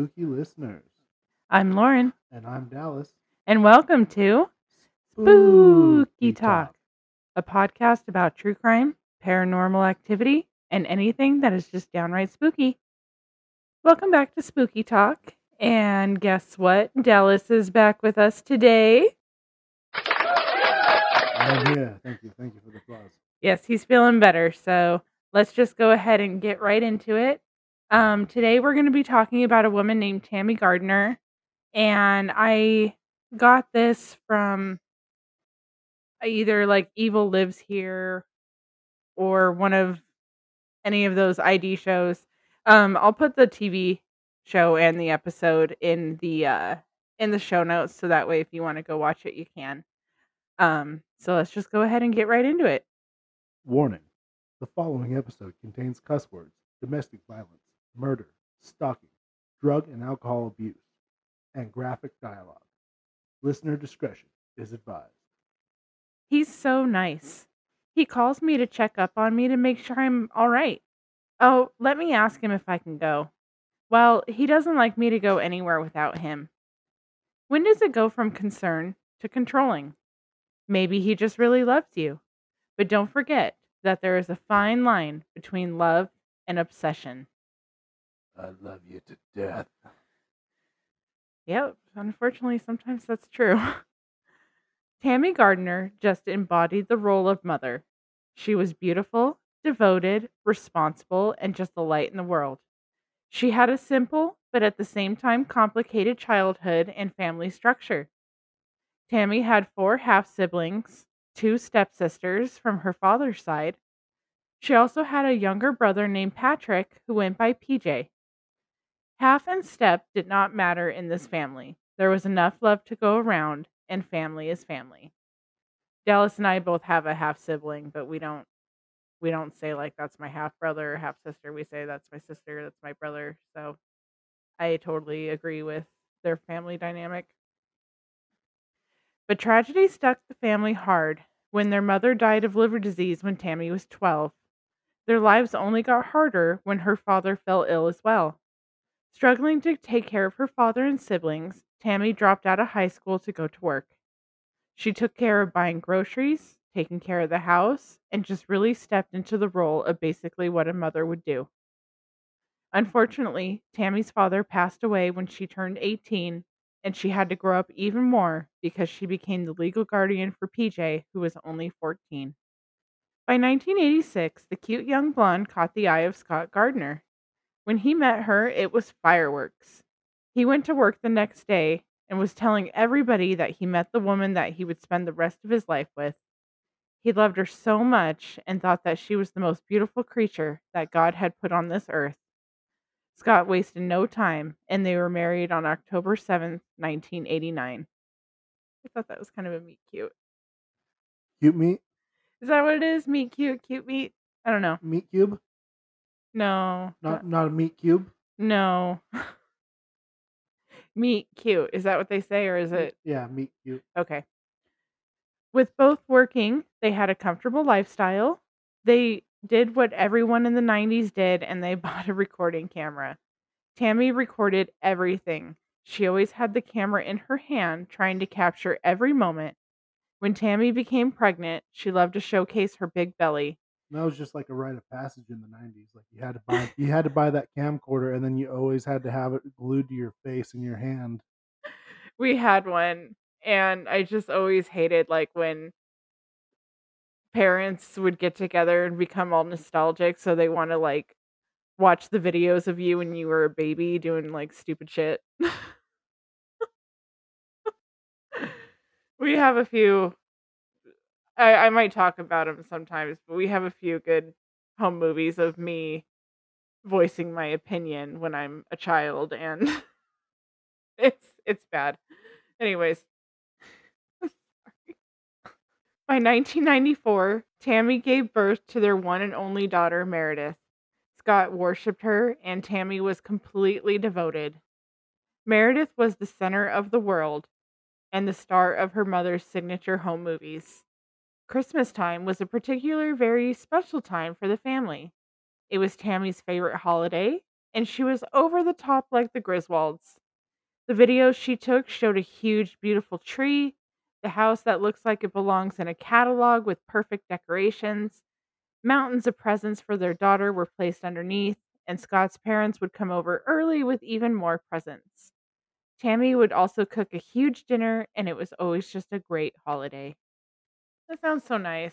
spooky listeners. I'm Lauren, And I'm Dallas. and welcome to Spooky Talk, a podcast about true crime, paranormal activity, and anything that is just downright spooky. Welcome back to Spooky Talk. And guess what? Dallas is back with us today. I'm here. Thank you. Thank you for the applause. Yes, he's feeling better. So let's just go ahead and get right into it. Um, today we're going to be talking about a woman named Tammy Gardner. And I got this from either like Evil Lives Here or one of any of those ID shows. Um, I'll put the TV show and the episode in the uh in the show notes so that way if you want to go watch it you can. Um, so let's just go ahead and get right into it. Warning the following episode contains cuss words, domestic violence, murder, stalking, drug and alcohol abuse, and graphic dialogue. Listener discretion is advised. He's so nice. He calls me to check up on me to make sure I'm all right. Oh, let me ask him if I can go. Well, he doesn't like me to go anywhere without him. When does it go from concern to controlling? Maybe he just really loves you. But don't forget that there is a fine line between love and obsession. I love you to death. Yep, unfortunately, sometimes that's true. Tammy Gardner just embodied the role of mother. She was beautiful, devoted, responsible, and just a light in the world. She had a simple, but at the same time complicated childhood and family structure. Tammy had four half siblings, two stepsisters from her father's side. She also had a younger brother named Patrick who went by PJ. Half and step did not matter in this family. There was enough love to go around, and family is family. Dallas and I both have a half sibling, but we don't we don't say like that's my half brother or half sister. We say that's my sister, that's my brother. So I totally agree with their family dynamic. But tragedy stuck the family hard when their mother died of liver disease when Tammy was 12. Their lives only got harder when her father fell ill as well. Struggling to take care of her father and siblings, Tammy dropped out of high school to go to work. She took care of buying groceries, taking care of the house, and just really stepped into the role of basically what a mother would do. Unfortunately, Tammy's father passed away when she turned 18, and she had to grow up even more because she became the legal guardian for PJ, who was only 14. By 1986, the cute young blonde caught the eye of Scott Gardner. When he met her, it was fireworks. He went to work the next day and was telling everybody that he met the woman that he would spend the rest of his life with. He loved her so much and thought that she was the most beautiful creature that God had put on this earth. Scott wasted no time, and they were married on October 7th, 1989. I thought that was kind of a meet cute. Cute meat? Is that what it is? Meet cute, cute meet? I don't know. Meat cube? No. Not not a meat cube? No. meat cute. Is that what they say, or is it? Yeah, meat cube. Okay. With both working, they had a comfortable lifestyle. They did what everyone in the 90s did and they bought a recording camera. Tammy recorded everything. She always had the camera in her hand, trying to capture every moment. When Tammy became pregnant, she loved to showcase her big belly. That was just like a rite of passage in the nineties. Like you had to buy you had to buy that camcorder and then you always had to have it glued to your face and your hand. We had one, and I just always hated like when parents would get together and become all nostalgic so they want to like watch the videos of you when you were a baby doing like stupid shit. we have a few I, I might talk about them sometimes, but we have a few good home movies of me voicing my opinion when I'm a child and it's it's bad. Anyways, by 1994, Tammy gave birth to their one and only daughter, Meredith. Scott worshipped her, and Tammy was completely devoted. Meredith was the center of the world and the star of her mother's signature home movies. Christmas time was a particular very special time for the family. It was Tammy's favorite holiday, and she was over the top like the Griswolds. The videos she took showed a huge, beautiful tree, the house that looks like it belongs in a catalog with perfect decorations. Mountains of presents for their daughter were placed underneath, and Scott's parents would come over early with even more presents. Tammy would also cook a huge dinner, and it was always just a great holiday. That sounds so nice.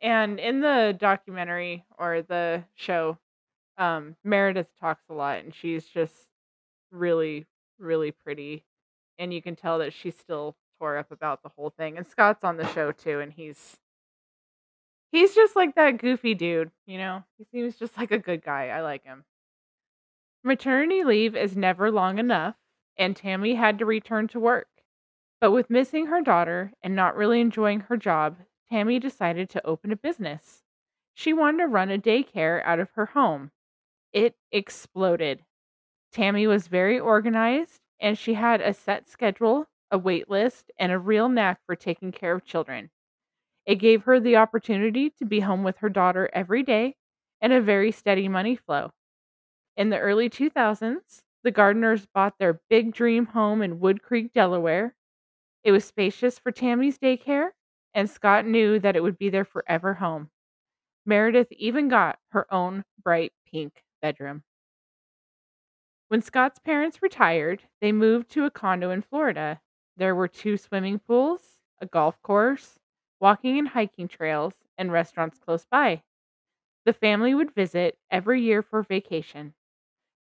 And in the documentary or the show, um, Meredith talks a lot, and she's just really, really pretty. And you can tell that she's still tore up about the whole thing. And Scott's on the show too, and he's he's just like that goofy dude, you know? He seems just like a good guy. I like him. Maternity leave is never long enough, and Tammy had to return to work. But with missing her daughter and not really enjoying her job, Tammy decided to open a business. She wanted to run a daycare out of her home. It exploded. Tammy was very organized and she had a set schedule, a wait list, and a real knack for taking care of children. It gave her the opportunity to be home with her daughter every day and a very steady money flow. In the early 2000s, the Gardners bought their big dream home in Wood Creek, Delaware. It was spacious for Tammy's daycare, and Scott knew that it would be their forever home. Meredith even got her own bright pink bedroom. When Scott's parents retired, they moved to a condo in Florida. There were two swimming pools, a golf course, walking and hiking trails, and restaurants close by. The family would visit every year for vacation.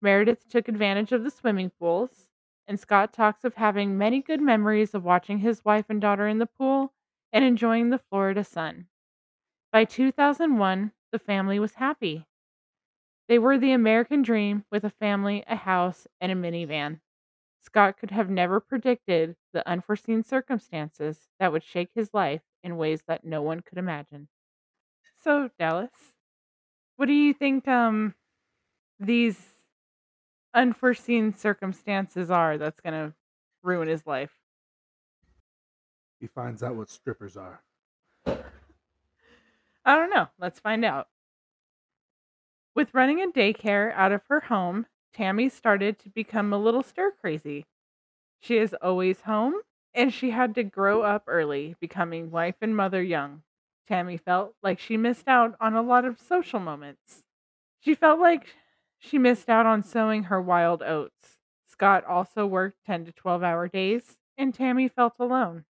Meredith took advantage of the swimming pools, and Scott talks of having many good memories of watching his wife and daughter in the pool and enjoying the Florida sun. By 2001, the family was happy. They were the American dream with a family, a house, and a minivan. Scott could have never predicted the unforeseen circumstances that would shake his life in ways that no one could imagine. So, Dallas, what do you think um these unforeseen circumstances are that's going to ruin his life? He finds out what strippers are. I don't know. Let's find out. With running a daycare out of her home, Tammy started to become a little stir crazy. She is always home, and she had to grow up early, becoming wife and mother young. Tammy felt like she missed out on a lot of social moments. She felt like she missed out on sowing her wild oats. Scott also worked 10 to 12 hour days, and Tammy felt alone.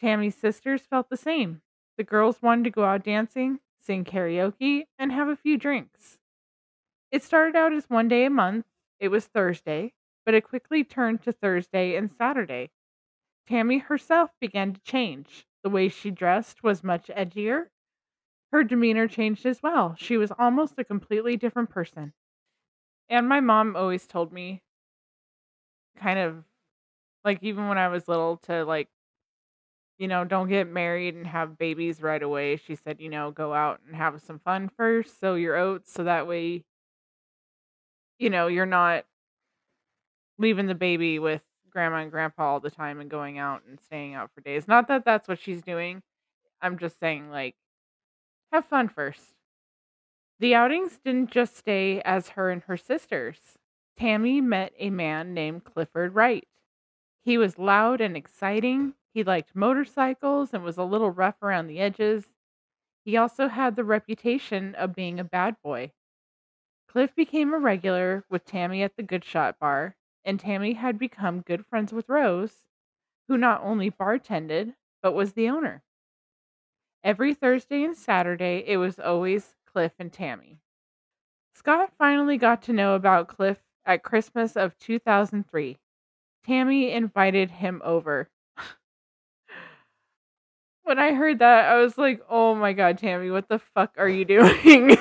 Tammy's sisters felt the same. The girls wanted to go out dancing, sing karaoke, and have a few drinks. It started out as one day a month. It was Thursday, but it quickly turned to Thursday and Saturday. Tammy herself began to change. The way she dressed was much edgier. Her demeanor changed as well. She was almost a completely different person. And my mom always told me, kind of like even when I was little, to like you know, don't get married and have babies right away. She said, you know, go out and have some fun first, sow your oats so that way, you know, you're not leaving the baby with grandma and grandpa all the time and going out and staying out for days. Not that that's what she's doing. I'm just saying, like, have fun first. The outings didn't just stay as her and her sisters. Tammy met a man named Clifford Wright. He was loud and exciting. He liked motorcycles and was a little rough around the edges. He also had the reputation of being a bad boy. Cliff became a regular with Tammy at the Good Shot Bar, and Tammy had become good friends with Rose, who not only bartended, but was the owner. Every Thursday and Saturday, it was always Cliff and Tammy. Scott finally got to know about Cliff at Christmas of 2003. Tammy invited him over. when I heard that, I was like, "Oh my god, Tammy, what the fuck are you doing?"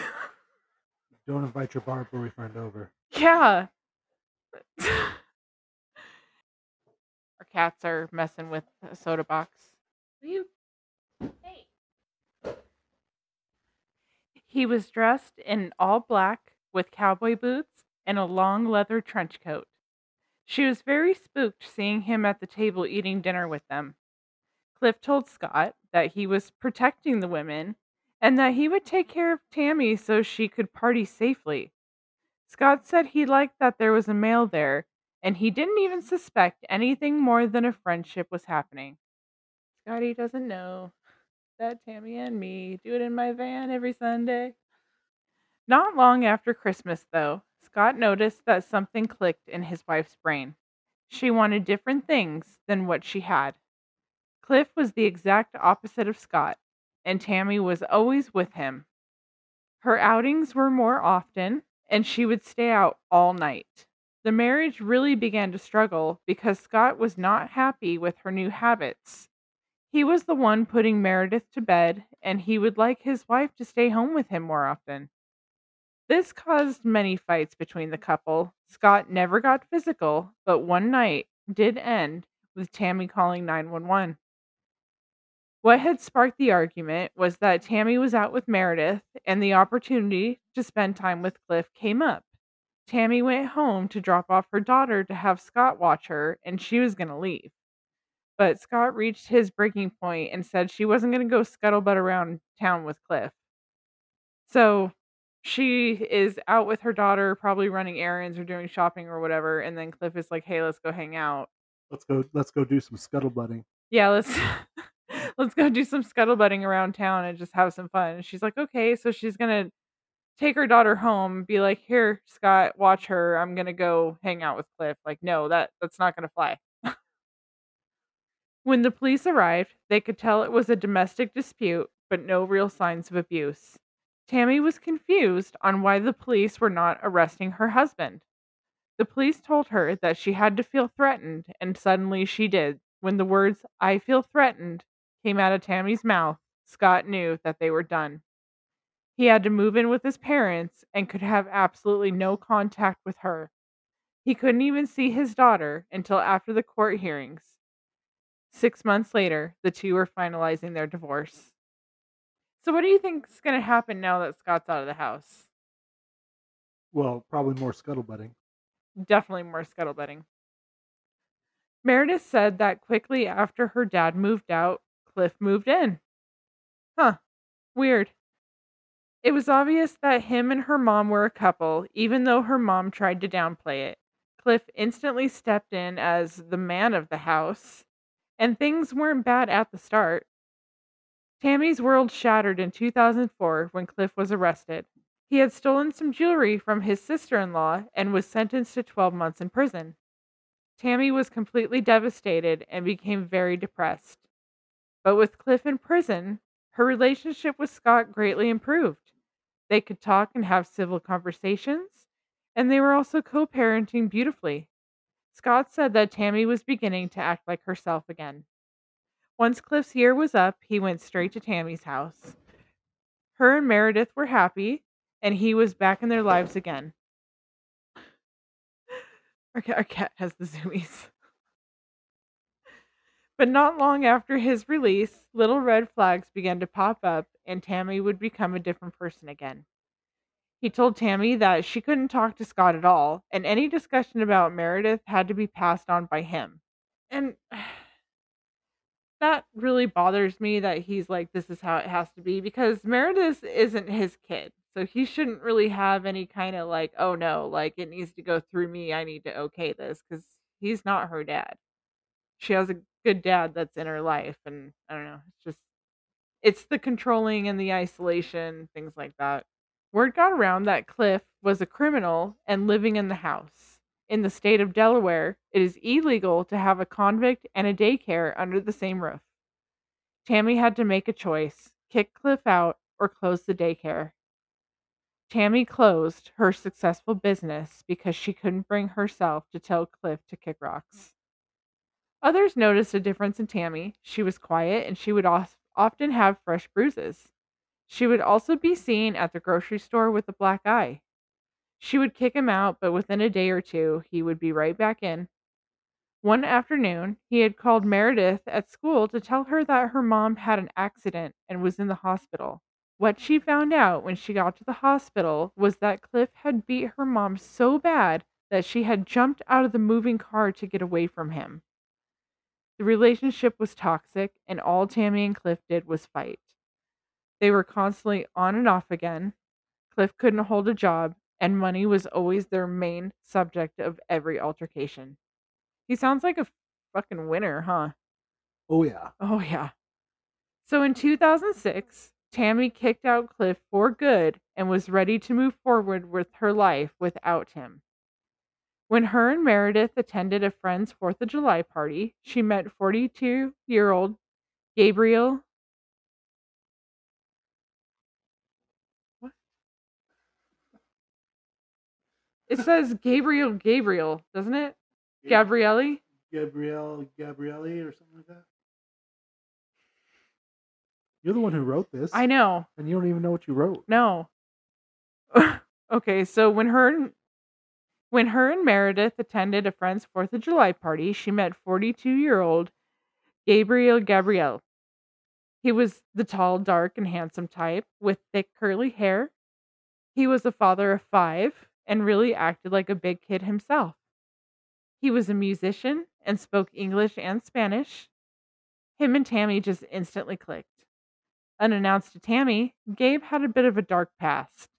Don't invite your bar boyfriend over. yeah. Our cats are messing with a soda box. Will you? He was dressed in all black with cowboy boots and a long leather trench coat. She was very spooked seeing him at the table eating dinner with them. Cliff told Scott that he was protecting the women and that he would take care of Tammy so she could party safely. Scott said he liked that there was a male there, and he didn't even suspect anything more than a friendship was happening. Scotty doesn't know that Tammy and me do it in my van every Sunday. Not long after Christmas, though, Scott noticed that something clicked in his wife's brain. She wanted different things than what she had. Cliff was the exact opposite of Scott, and Tammy was always with him. Her outings were more often, and she would stay out all night. The marriage really began to struggle because Scott was not happy with her new habits. He was the one putting Meredith to bed, and he would like his wife to stay home with him more often. This caused many fights between the couple. Scott never got physical, but one night did end with Tammy calling 911. What had sparked the argument was that Tammy was out with Meredith and the opportunity to spend time with Cliff came up. Tammy went home to drop off her daughter to have Scott watch her, and she was going to leave. But Scott reached his breaking point and said she wasn't going to go scuttlebutt around town with Cliff. So she is out with her daughter, probably running errands or doing shopping or whatever. And then Cliff is like, "Hey, let's go hang out." Let's go. Let's go do some scuttlebutting. Yeah, let's let's go do some scuttlebutting around town and just have some fun. And she's like, "Okay." So she's gonna take her daughter home, be like, "Here, Scott, watch her. I'm gonna go hang out with Cliff." Like, no, that that's not gonna fly. When the police arrived, they could tell it was a domestic dispute, but no real signs of abuse. Tammy was confused on why the police were not arresting her husband. The police told her that she had to feel threatened, and suddenly she did. When the words, I feel threatened, came out of Tammy's mouth, Scott knew that they were done. He had to move in with his parents and could have absolutely no contact with her. He couldn't even see his daughter until after the court hearings. Six months later, the two were finalizing their divorce. So, what do you think is going to happen now that Scott's out of the house? Well, probably more scuttlebutting. Definitely more scuttlebutting. Meredith said that quickly after her dad moved out, Cliff moved in. Huh. Weird. It was obvious that him and her mom were a couple, even though her mom tried to downplay it. Cliff instantly stepped in as the man of the house, and things weren't bad at the start. Tammy's world shattered in 2004 when Cliff was arrested. He had stolen some jewelry from his sister in law and was sentenced to 12 months in prison. Tammy was completely devastated and became very depressed. But with Cliff in prison, her relationship with Scott greatly improved. They could talk and have civil conversations, and they were also co parenting beautifully. Scott said that Tammy was beginning to act like herself again. Once Cliff's year was up, he went straight to Tammy's house. Her and Meredith were happy, and he was back in their lives again. Our cat, our cat has the zoomies. But not long after his release, little red flags began to pop up, and Tammy would become a different person again. He told Tammy that she couldn't talk to Scott at all, and any discussion about Meredith had to be passed on by him. And that really bothers me that he's like, this is how it has to be because Meredith isn't his kid. So he shouldn't really have any kind of like, oh no, like it needs to go through me. I need to okay this because he's not her dad. She has a good dad that's in her life. And I don't know. It's just, it's the controlling and the isolation, things like that. Word got around that Cliff was a criminal and living in the house. In the state of Delaware, it is illegal to have a convict and a daycare under the same roof. Tammy had to make a choice kick Cliff out or close the daycare. Tammy closed her successful business because she couldn't bring herself to tell Cliff to kick rocks. Others noticed a difference in Tammy. She was quiet and she would often have fresh bruises. She would also be seen at the grocery store with a black eye. She would kick him out, but within a day or two, he would be right back in. One afternoon, he had called Meredith at school to tell her that her mom had an accident and was in the hospital. What she found out when she got to the hospital was that Cliff had beat her mom so bad that she had jumped out of the moving car to get away from him. The relationship was toxic, and all Tammy and Cliff did was fight. They were constantly on and off again. Cliff couldn't hold a job, and money was always their main subject of every altercation. He sounds like a fucking winner, huh? Oh yeah. Oh, yeah. So in 2006, Tammy kicked out Cliff for good and was ready to move forward with her life without him. When her and Meredith attended a friend's 4th of July party, she met 42 year old Gabriel. It says Gabriel Gabriel, doesn't it? Gabrielli? Gabrielle Gabrielle or something like that. You're the one who wrote this. I know. And you don't even know what you wrote. No. okay, so when her and when her and Meredith attended a friend's 4th of July party, she met 42-year-old Gabriel Gabriel. He was the tall, dark, and handsome type with thick curly hair. He was the father of 5 and really acted like a big kid himself. He was a musician and spoke English and Spanish. Him and Tammy just instantly clicked. Unannounced to Tammy, Gabe had a bit of a dark past.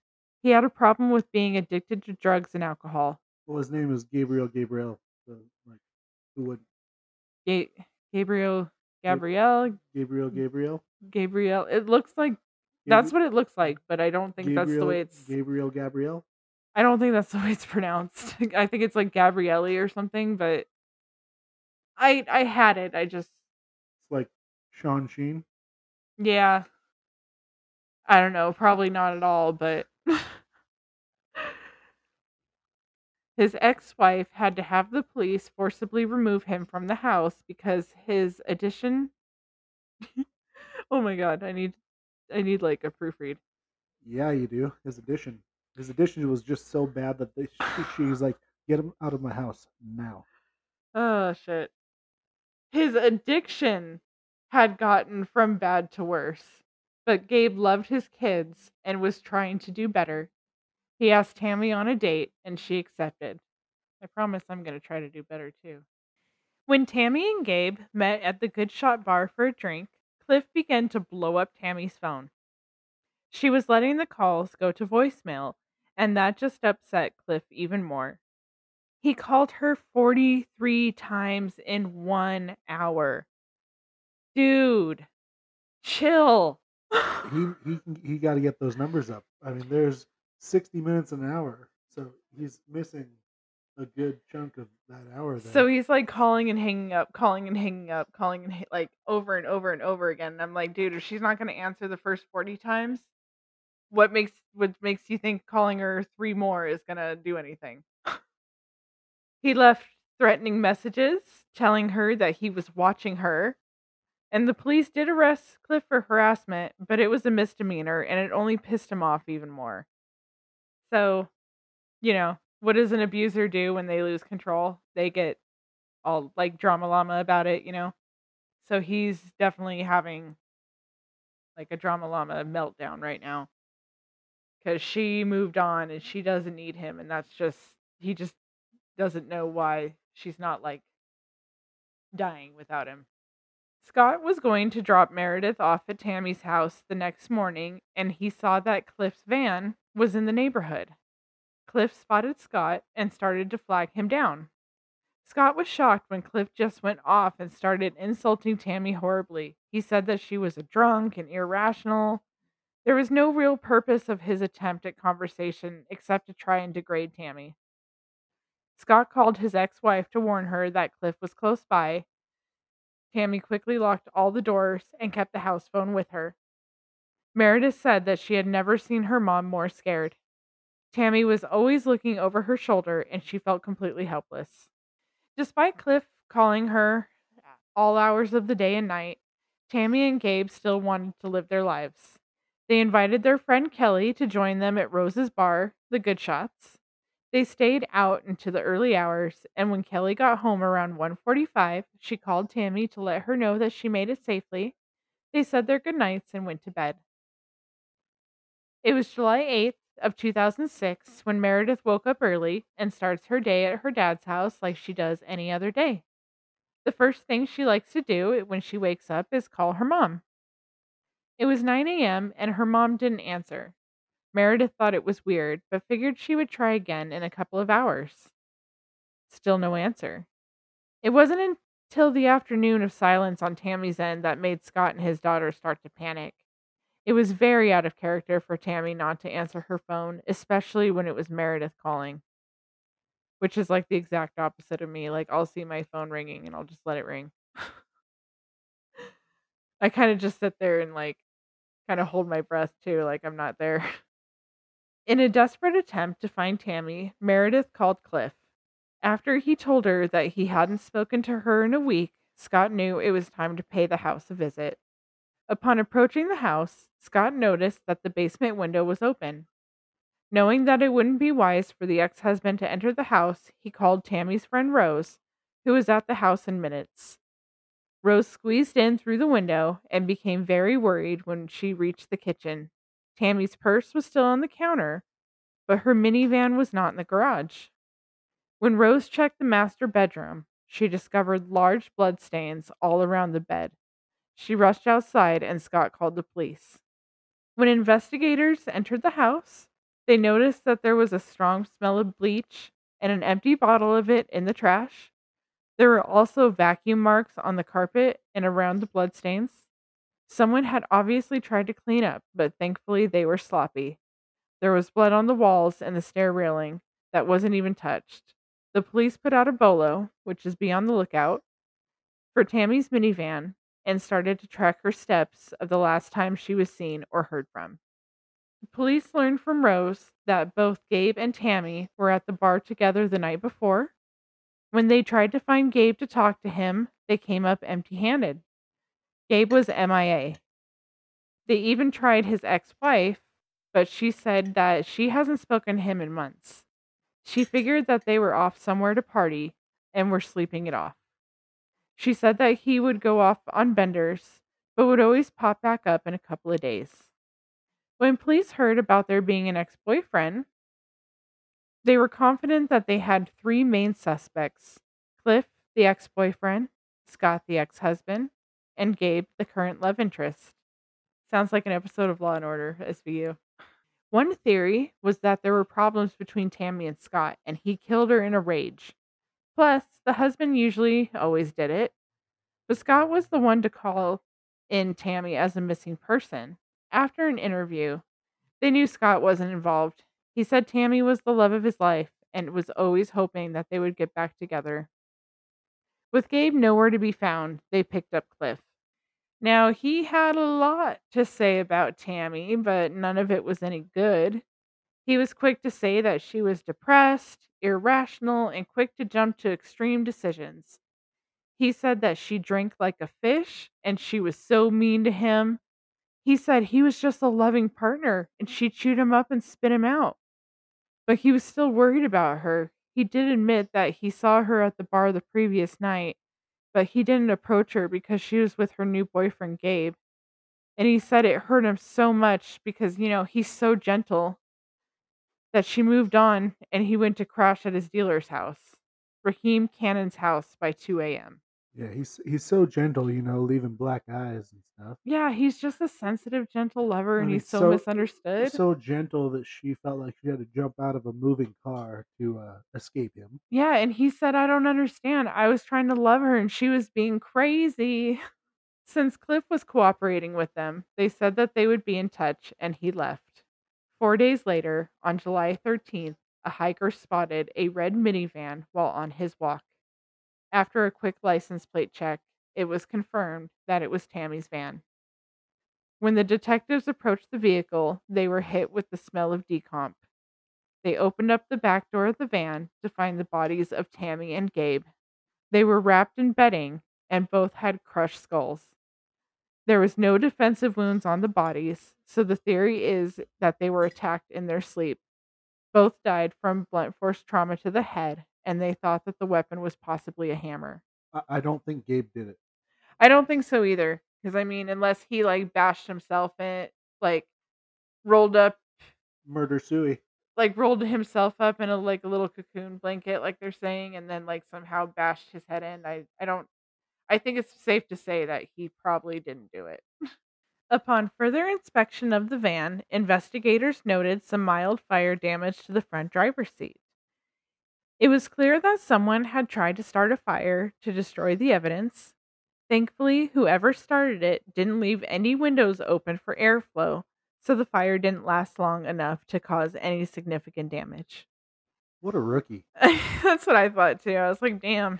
He had a problem with being addicted to drugs and alcohol. Well, his name is Gabriel Gabriel. So, like, who would Ga- Gabriel, Gabrielle, Gabriel Gabriel? Gabriel. It looks like that's what it looks like, but I don't think that's the way it's. Gabriel Gabriel. I don't think that's the way it's pronounced. I think it's like Gabrielle or something, but I I had it. I just It's like Sean Sheen. yeah. I don't know, probably not at all, but his ex-wife had to have the police forcibly remove him from the house because his addition Oh my god, I need I need like a proofread. Yeah, you do. His addition. His addition was just so bad that they, she, she's like, "Get him out of my house now." Oh shit. His addiction had gotten from bad to worse, but Gabe loved his kids and was trying to do better. He asked Tammy on a date and she accepted. I promise I'm going to try to do better too. When Tammy and Gabe met at the Good Shot bar for a drink, Cliff began to blow up Tammy's phone. She was letting the calls go to voicemail, and that just upset Cliff even more. He called her 43 times in one hour. Dude, chill. He he he got to get those numbers up. I mean, there's 60 minutes an hour, so he's missing a good chunk of that hour. There. So he's like calling and hanging up, calling and hanging up, calling and like over and over and over again. And I'm like, dude, if she's not going to answer the first 40 times, what makes what makes you think calling her three more is to do anything? he left threatening messages telling her that he was watching her. And the police did arrest Cliff for harassment, but it was a misdemeanor and it only pissed him off even more. So, you know, what does an abuser do when they lose control? They get all like drama llama about it, you know? So he's definitely having like a drama llama meltdown right now. Because she moved on and she doesn't need him. And that's just, he just doesn't know why she's not like dying without him. Scott was going to drop Meredith off at Tammy's house the next morning and he saw that Cliff's van was in the neighborhood. Cliff spotted Scott and started to flag him down. Scott was shocked when Cliff just went off and started insulting Tammy horribly. He said that she was a drunk and irrational. There was no real purpose of his attempt at conversation except to try and degrade Tammy. Scott called his ex wife to warn her that Cliff was close by. Tammy quickly locked all the doors and kept the house phone with her. Meredith said that she had never seen her mom more scared. Tammy was always looking over her shoulder and she felt completely helpless. Despite Cliff calling her all hours of the day and night, Tammy and Gabe still wanted to live their lives. They invited their friend Kelly to join them at Rose's bar, the Good Shots. They stayed out into the early hours, and when Kelly got home around 1:45, she called Tammy to let her know that she made it safely. They said their goodnights and went to bed. It was July 8th of 2006 when Meredith woke up early and starts her day at her dad's house like she does any other day. The first thing she likes to do when she wakes up is call her mom. It was 9 a.m. and her mom didn't answer. Meredith thought it was weird, but figured she would try again in a couple of hours. Still no answer. It wasn't until the afternoon of silence on Tammy's end that made Scott and his daughter start to panic. It was very out of character for Tammy not to answer her phone, especially when it was Meredith calling. Which is like the exact opposite of me. Like I'll see my phone ringing and I'll just let it ring. I kind of just sit there and like kind of hold my breath too, like I'm not there. In a desperate attempt to find Tammy, Meredith called Cliff. After he told her that he hadn't spoken to her in a week, Scott knew it was time to pay the house a visit. Upon approaching the house, Scott noticed that the basement window was open. Knowing that it wouldn't be wise for the ex husband to enter the house, he called Tammy's friend Rose, who was at the house in minutes. Rose squeezed in through the window and became very worried when she reached the kitchen. Tammy's purse was still on the counter, but her minivan was not in the garage. When Rose checked the master bedroom, she discovered large bloodstains all around the bed. She rushed outside and Scott called the police. When investigators entered the house, they noticed that there was a strong smell of bleach and an empty bottle of it in the trash. There were also vacuum marks on the carpet and around the bloodstains. Someone had obviously tried to clean up, but thankfully they were sloppy. There was blood on the walls and the stair railing that wasn't even touched. The police put out a bolo, which is be on the lookout, for Tammy's minivan and started to track her steps of the last time she was seen or heard from. The police learned from Rose that both Gabe and Tammy were at the bar together the night before. When they tried to find Gabe to talk to him, they came up empty handed. Gabe was MIA. They even tried his ex wife, but she said that she hasn't spoken to him in months. She figured that they were off somewhere to party and were sleeping it off. She said that he would go off on benders, but would always pop back up in a couple of days. When police heard about there being an ex boyfriend, they were confident that they had three main suspects Cliff, the ex boyfriend, Scott, the ex husband, and Gabe, the current love interest. Sounds like an episode of Law and Order, SVU. One theory was that there were problems between Tammy and Scott, and he killed her in a rage. Plus, the husband usually always did it, but Scott was the one to call in Tammy as a missing person. After an interview, they knew Scott wasn't involved. He said Tammy was the love of his life and was always hoping that they would get back together. With Gabe nowhere to be found, they picked up Cliff. Now, he had a lot to say about Tammy, but none of it was any good. He was quick to say that she was depressed, irrational, and quick to jump to extreme decisions. He said that she drank like a fish and she was so mean to him. He said he was just a loving partner and she chewed him up and spit him out. But he was still worried about her. He did admit that he saw her at the bar the previous night but he didn't approach her because she was with her new boyfriend, Gabe. And he said it hurt him so much because, you know, he's so gentle that she moved on and he went to crash at his dealer's house, Raheem Cannon's house, by 2 a.m. Yeah, he's he's so gentle, you know, leaving black eyes and stuff. Yeah, he's just a sensitive, gentle lover, and I mean, he's so, so- misunderstood. So gentle that she felt like she had to jump out of a moving car to uh, escape him. yeah, and he said, I don't understand. I was trying to love her, and she was being crazy. Since Cliff was cooperating with them, they said that they would be in touch, and he left. Four days later, on July 13th, a hiker spotted a red minivan while on his walk. After a quick license plate check, it was confirmed that it was Tammy's van. When the detectives approached the vehicle, they were hit with the smell of decomp. They opened up the back door of the van to find the bodies of Tammy and Gabe. They were wrapped in bedding and both had crushed skulls. There was no defensive wounds on the bodies, so the theory is that they were attacked in their sleep. Both died from blunt force trauma to the head, and they thought that the weapon was possibly a hammer. I, I don't think Gabe did it. I don't think so either, because I mean, unless he like bashed himself in like rolled up, Murder Suey. like rolled himself up in a like a little cocoon blanket, like they're saying, and then like somehow bashed his head in. I I don't. I think it's safe to say that he probably didn't do it. Upon further inspection of the van, investigators noted some mild fire damage to the front driver's seat. It was clear that someone had tried to start a fire to destroy the evidence. Thankfully, whoever started it didn't leave any windows open for airflow, so the fire didn't last long enough to cause any significant damage. What a rookie. That's what I thought too. I was like, damn.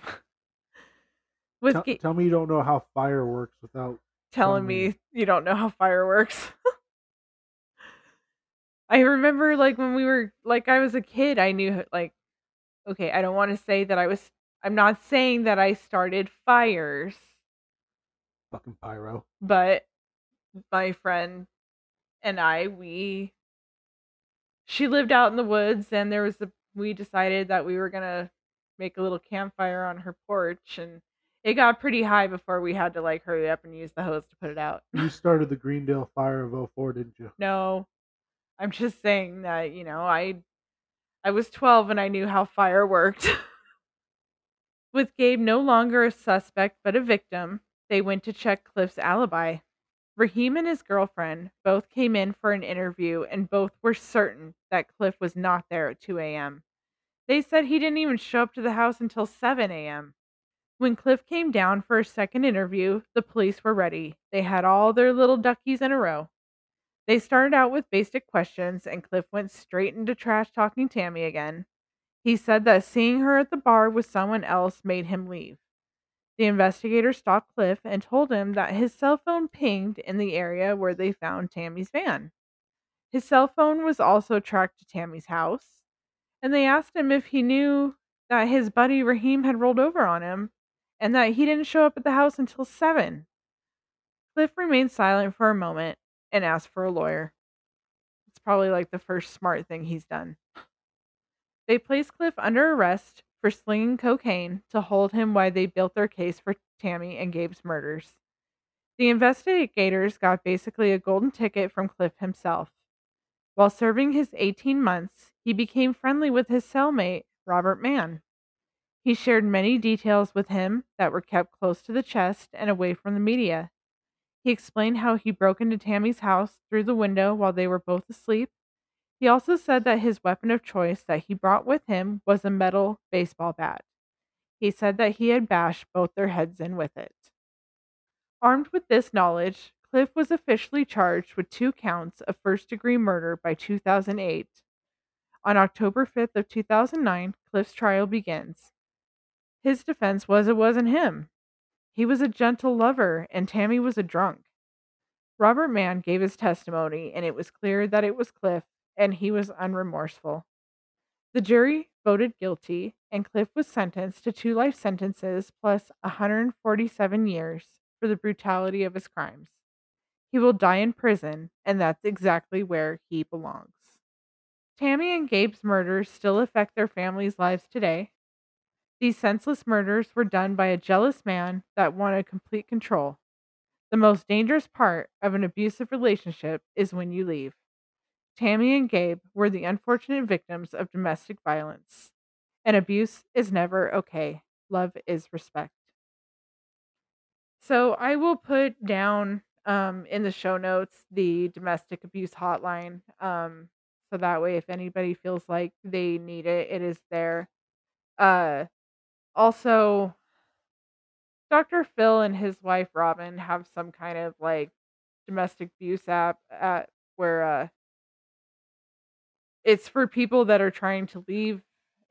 With Tell, ga- tell me you don't know how fire works without. telling me. me you don't know how fire works. I remember like when we were like I was a kid, I knew like okay, I don't want to say that I was I'm not saying that I started fires, Fucking pyro. but my friend and I we she lived out in the woods and there was a we decided that we were going to make a little campfire on her porch and it got pretty high before we had to like hurry up and use the hose to put it out. You started the Greendale fire of 04, didn't you? No. I'm just saying that, you know, I I was 12 and I knew how fire worked. With Gabe no longer a suspect but a victim, they went to check Cliff's alibi. Raheem and his girlfriend both came in for an interview and both were certain that Cliff was not there at 2 a.m. They said he didn't even show up to the house until 7 a.m. When Cliff came down for a second interview, the police were ready. They had all their little duckies in a row. They started out with basic questions, and Cliff went straight into trash talking Tammy again. He said that seeing her at the bar with someone else made him leave. The investigator stopped Cliff and told him that his cell phone pinged in the area where they found Tammy's van. His cell phone was also tracked to Tammy's house, and they asked him if he knew that his buddy Raheem had rolled over on him and that he didn't show up at the house until 7. Cliff remained silent for a moment and asked for a lawyer. It's probably like the first smart thing he's done. They placed Cliff under arrest for slinging cocaine to hold him while they built their case for Tammy and Gabe's murders. The investigators got basically a golden ticket from Cliff himself. While serving his 18 months, he became friendly with his cellmate, Robert Mann. He shared many details with him that were kept close to the chest and away from the media. He explained how he broke into Tammy's house through the window while they were both asleep. He also said that his weapon of choice that he brought with him was a metal baseball bat. He said that he had bashed both their heads in with it. Armed with this knowledge, Cliff was officially charged with two counts of first-degree murder by 2008. On October 5th of 2009, Cliff's trial begins. His defense was it wasn't him. He was a gentle lover and Tammy was a drunk. Robert Mann gave his testimony and it was clear that it was Cliff and he was unremorseful. The jury voted guilty and Cliff was sentenced to two life sentences plus 147 years for the brutality of his crimes. He will die in prison and that's exactly where he belongs. Tammy and Gabe's murders still affect their families' lives today. These senseless murders were done by a jealous man that wanted complete control. The most dangerous part of an abusive relationship is when you leave. Tammy and Gabe were the unfortunate victims of domestic violence. And abuse is never okay. Love is respect. So I will put down um, in the show notes the domestic abuse hotline. Um, so that way, if anybody feels like they need it, it is there. Uh, also, Dr. Phil and his wife Robin have some kind of like domestic abuse app at where uh it's for people that are trying to leave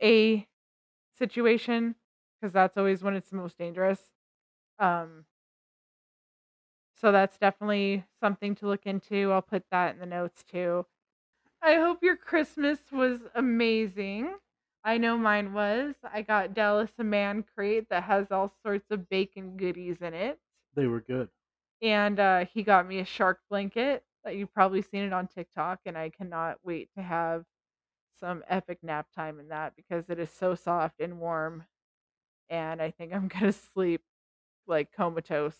a situation because that's always when it's the most dangerous. Um so that's definitely something to look into. I'll put that in the notes too. I hope your Christmas was amazing. I know mine was. I got Dallas a man crate that has all sorts of bacon goodies in it. They were good. And uh, he got me a shark blanket that you've probably seen it on TikTok. And I cannot wait to have some epic nap time in that because it is so soft and warm. And I think I'm going to sleep like comatose.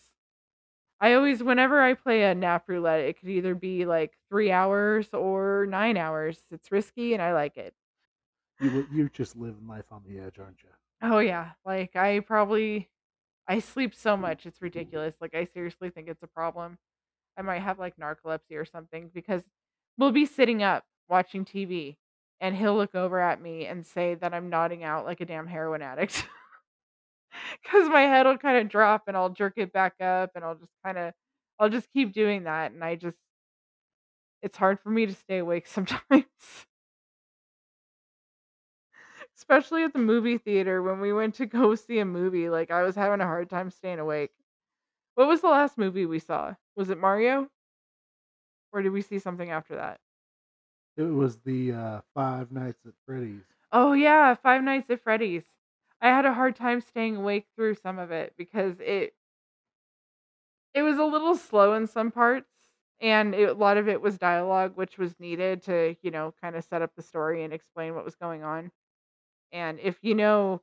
I always, whenever I play a nap roulette, it could either be like three hours or nine hours. It's risky and I like it. You you're just living life on the edge, aren't you? Oh yeah, like I probably I sleep so mm. much it's ridiculous. Like I seriously think it's a problem. I might have like narcolepsy or something because we'll be sitting up watching TV and he'll look over at me and say that I'm nodding out like a damn heroin addict. Cuz my head will kind of drop and I'll jerk it back up and I'll just kind of I'll just keep doing that and I just it's hard for me to stay awake sometimes. Especially at the movie theater when we went to go see a movie, like I was having a hard time staying awake. What was the last movie we saw? Was it Mario? Or did we see something after that? It was the uh, Five Nights at Freddy's. Oh yeah, Five Nights at Freddy's. I had a hard time staying awake through some of it because it it was a little slow in some parts and it, a lot of it was dialogue which was needed to, you know, kind of set up the story and explain what was going on. And if you know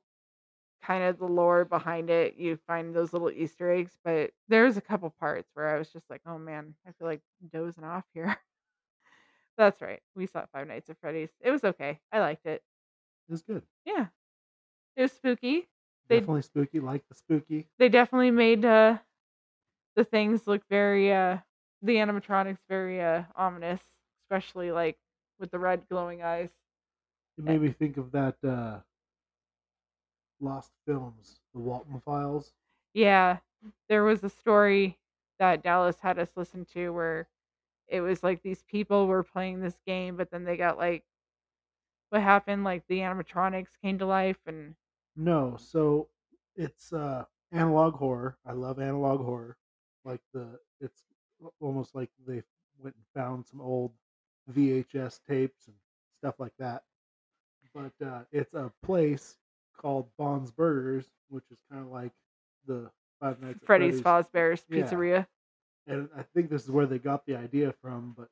kind of the lore behind it, you find those little Easter eggs, but there's a couple parts where I was just like, "Oh man, I feel like dozing off here." That's right. We saw Five Nights at Freddy's. It was okay. I liked it. It was good. Yeah. It was spooky. They Definitely spooky. Like the spooky. they definitely made uh the things look very uh the animatronics very uh ominous, especially like with the red glowing eyes. It Eh, made me think of that uh, Lost Films, the Walten Files. Yeah. There was a story that Dallas had us listen to where it was like these people were playing this game, but then they got like what happened, like the animatronics came to life and No, so it's uh, analog horror. I love analog horror. Like the, it's almost like they went and found some old VHS tapes and stuff like that. But uh, it's a place called Bon's Burgers, which is kind of like the Five Nights at Freddy's Freddy's. Fazbear's Yeah. Pizzeria. and I think this is where they got the idea from. But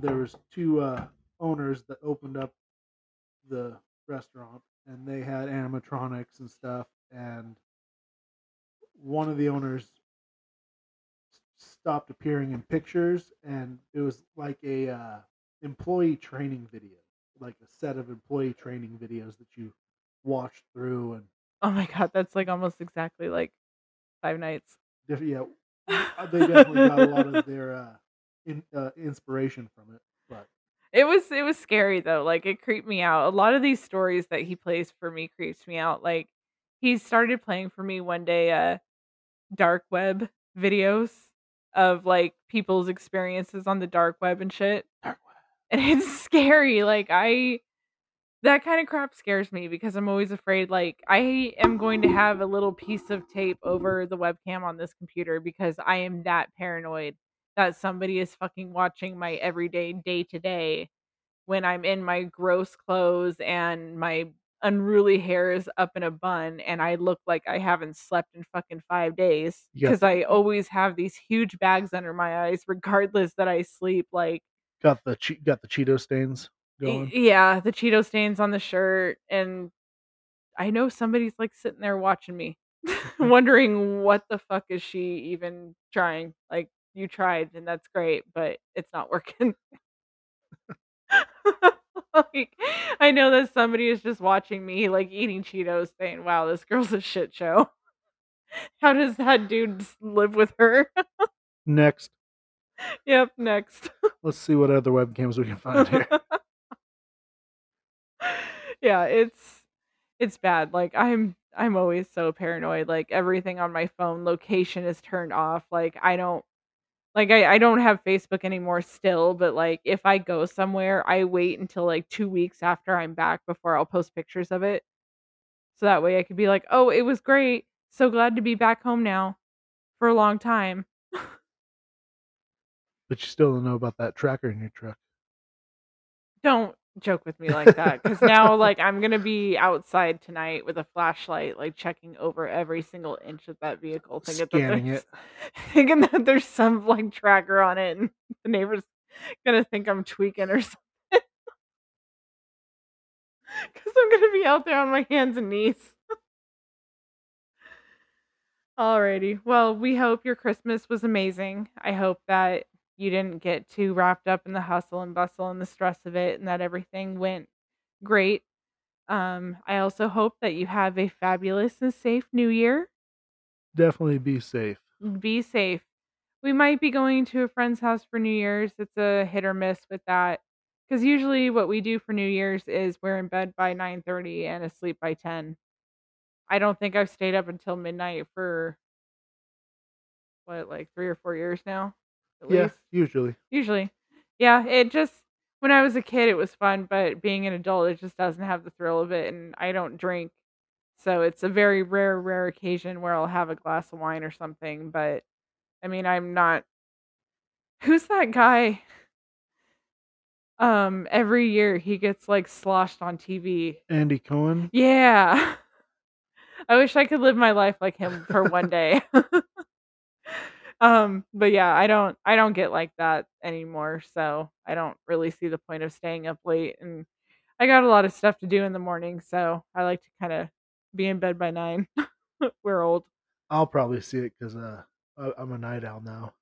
there was two uh, owners that opened up the restaurant, and they had animatronics and stuff. And one of the owners stopped appearing in pictures, and it was like a uh, employee training video, like a set of employee training videos that you watch through and Oh my god, that's like almost exactly like Five Nights. different. Yeah, uh, they definitely got a lot of their uh, in, uh, inspiration from it. But It was it was scary though. Like it creeped me out. A lot of these stories that he plays for me creeps me out. Like he started playing for me one day uh dark web videos of like people's experiences on the dark web and shit. Dark And it's scary. Like I that kind of crap scares me because I'm always afraid like I am going to have a little piece of tape over the webcam on this computer because I am that paranoid that somebody is fucking watching my everyday day to day when I'm in my gross clothes and my unruly hair is up in a bun and I look like I haven't slept in fucking 5 days cuz I always have these huge bags under my eyes regardless that I sleep like got the che- got the Cheeto stains going. Yeah, the Cheeto stains on the shirt, and I know somebody's like sitting there watching me, wondering what the fuck is she even trying. Like you tried, and that's great, but it's not working. like I know that somebody is just watching me, like eating Cheetos, saying, "Wow, this girl's a shit show." How does that dude live with her? Next, yep, next. let's see what other webcams we can find here. yeah, it's it's bad. Like I'm I'm always so paranoid. Like everything on my phone location is turned off. Like I don't like I, I don't have Facebook anymore still, but like if I go somewhere, I wait until like two weeks after I'm back before I'll post pictures of it. So that way I could be like, oh, it was great. So glad to be back home now for a long time. But you still don't know about that tracker in your truck. Don't joke with me like that because now like i'm gonna be outside tonight with a flashlight like checking over every single inch of that vehicle thinking Scanning that it. there's, thinking that there's some like tracker on it and the neighbor's gonna think i'm tweaking or something because i'm gonna be out there on my hands and knees alrighty well we hope your christmas was amazing i hope that you didn't get too wrapped up in the hustle and bustle and the stress of it and that everything went great. Um, I also hope that you have a fabulous and safe new year. Definitely be safe. Be safe. we might be going to a friend's house for New Year's. It's a hit or miss with that. Because usually what we do for New Year's is we're in bed by 9:30 and asleep by 10. I don't think I've stayed up until midnight for what, like three or four years now, Yeah, least. usually. Usually, yeah. It just when I was a kid, it was fun, but being an adult, it just doesn't have the thrill of it. And I don't drink, so it's a very rare, rare occasion where I'll have a glass of wine or something. But I mean, I'm not. Who's that guy? Um, every year he gets like sloshed on TV. Andy Cohen. Yeah. I wish I could live my life like him for one day. um, but yeah, I don't I don't get like that anymore, so I don't really see the point of staying up late and I got a lot of stuff to do in the morning, so I like to kind of be in bed by 9. We're old. I'll probably see it because uh, I'm a night owl now.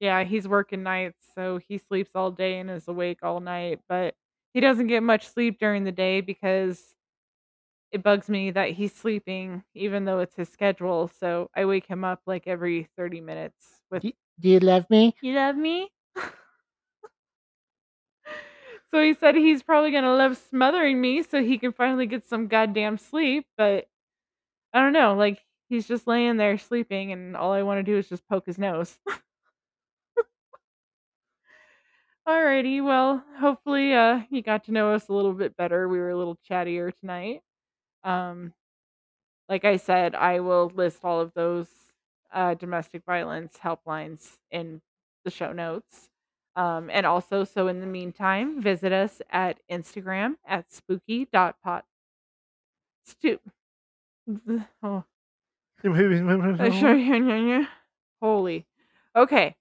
Yeah, he's working nights, so he sleeps all day and is awake all night, but he doesn't get much sleep during the day because it bugs me that he's sleeping even though it's his schedule. So I wake him up like every 30 minutes with, Do, do you love me? You love me? so he said he's probably going to love smothering me so he can finally get some goddamn sleep, but I don't know. Like, he's just laying there sleeping, and all I want to do is just poke his nose. Alrighty, well, hopefully uh you got to know us a little bit better. We were a little chattier tonight. Um like I said, I will list all of those uh domestic violence helplines in the show notes. Um and also so in the meantime, visit us at Instagram at spooky.pot stu- oh, Holy. Okay.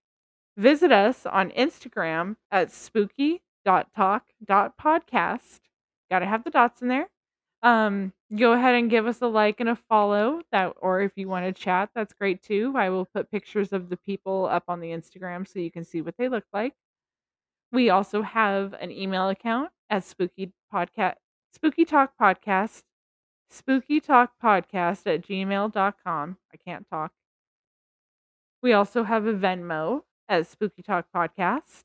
Visit us on Instagram at spooky.talk.podcast. Got to have the dots in there. Um, go ahead and give us a like and a follow that or if you want to chat, that's great too. I will put pictures of the people up on the Instagram so you can see what they look like. We also have an email account at spooky podcast spooky talk podcast spooky talk podcast at gmail.com. I can't talk. We also have a Venmo as Spooky Talk Podcast.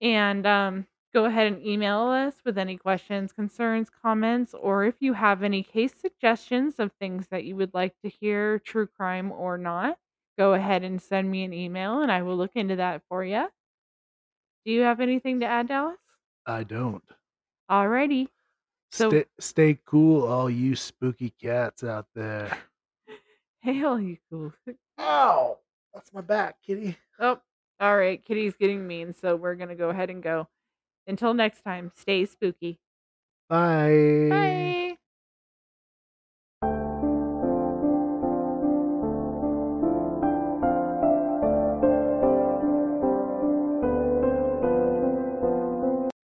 And um, go ahead and email us with any questions, concerns, comments, or if you have any case suggestions of things that you would like to hear, true crime or not, go ahead and send me an email and I will look into that for you. Do you have anything to add, Dallas? I don't. Alrighty. So- stay, stay cool, all you spooky cats out there. Hail, you cool. Ow! That's my back, kitty. Oh, all right. Kitty's getting mean, so we're going to go ahead and go. Until next time, stay spooky. Bye. Bye.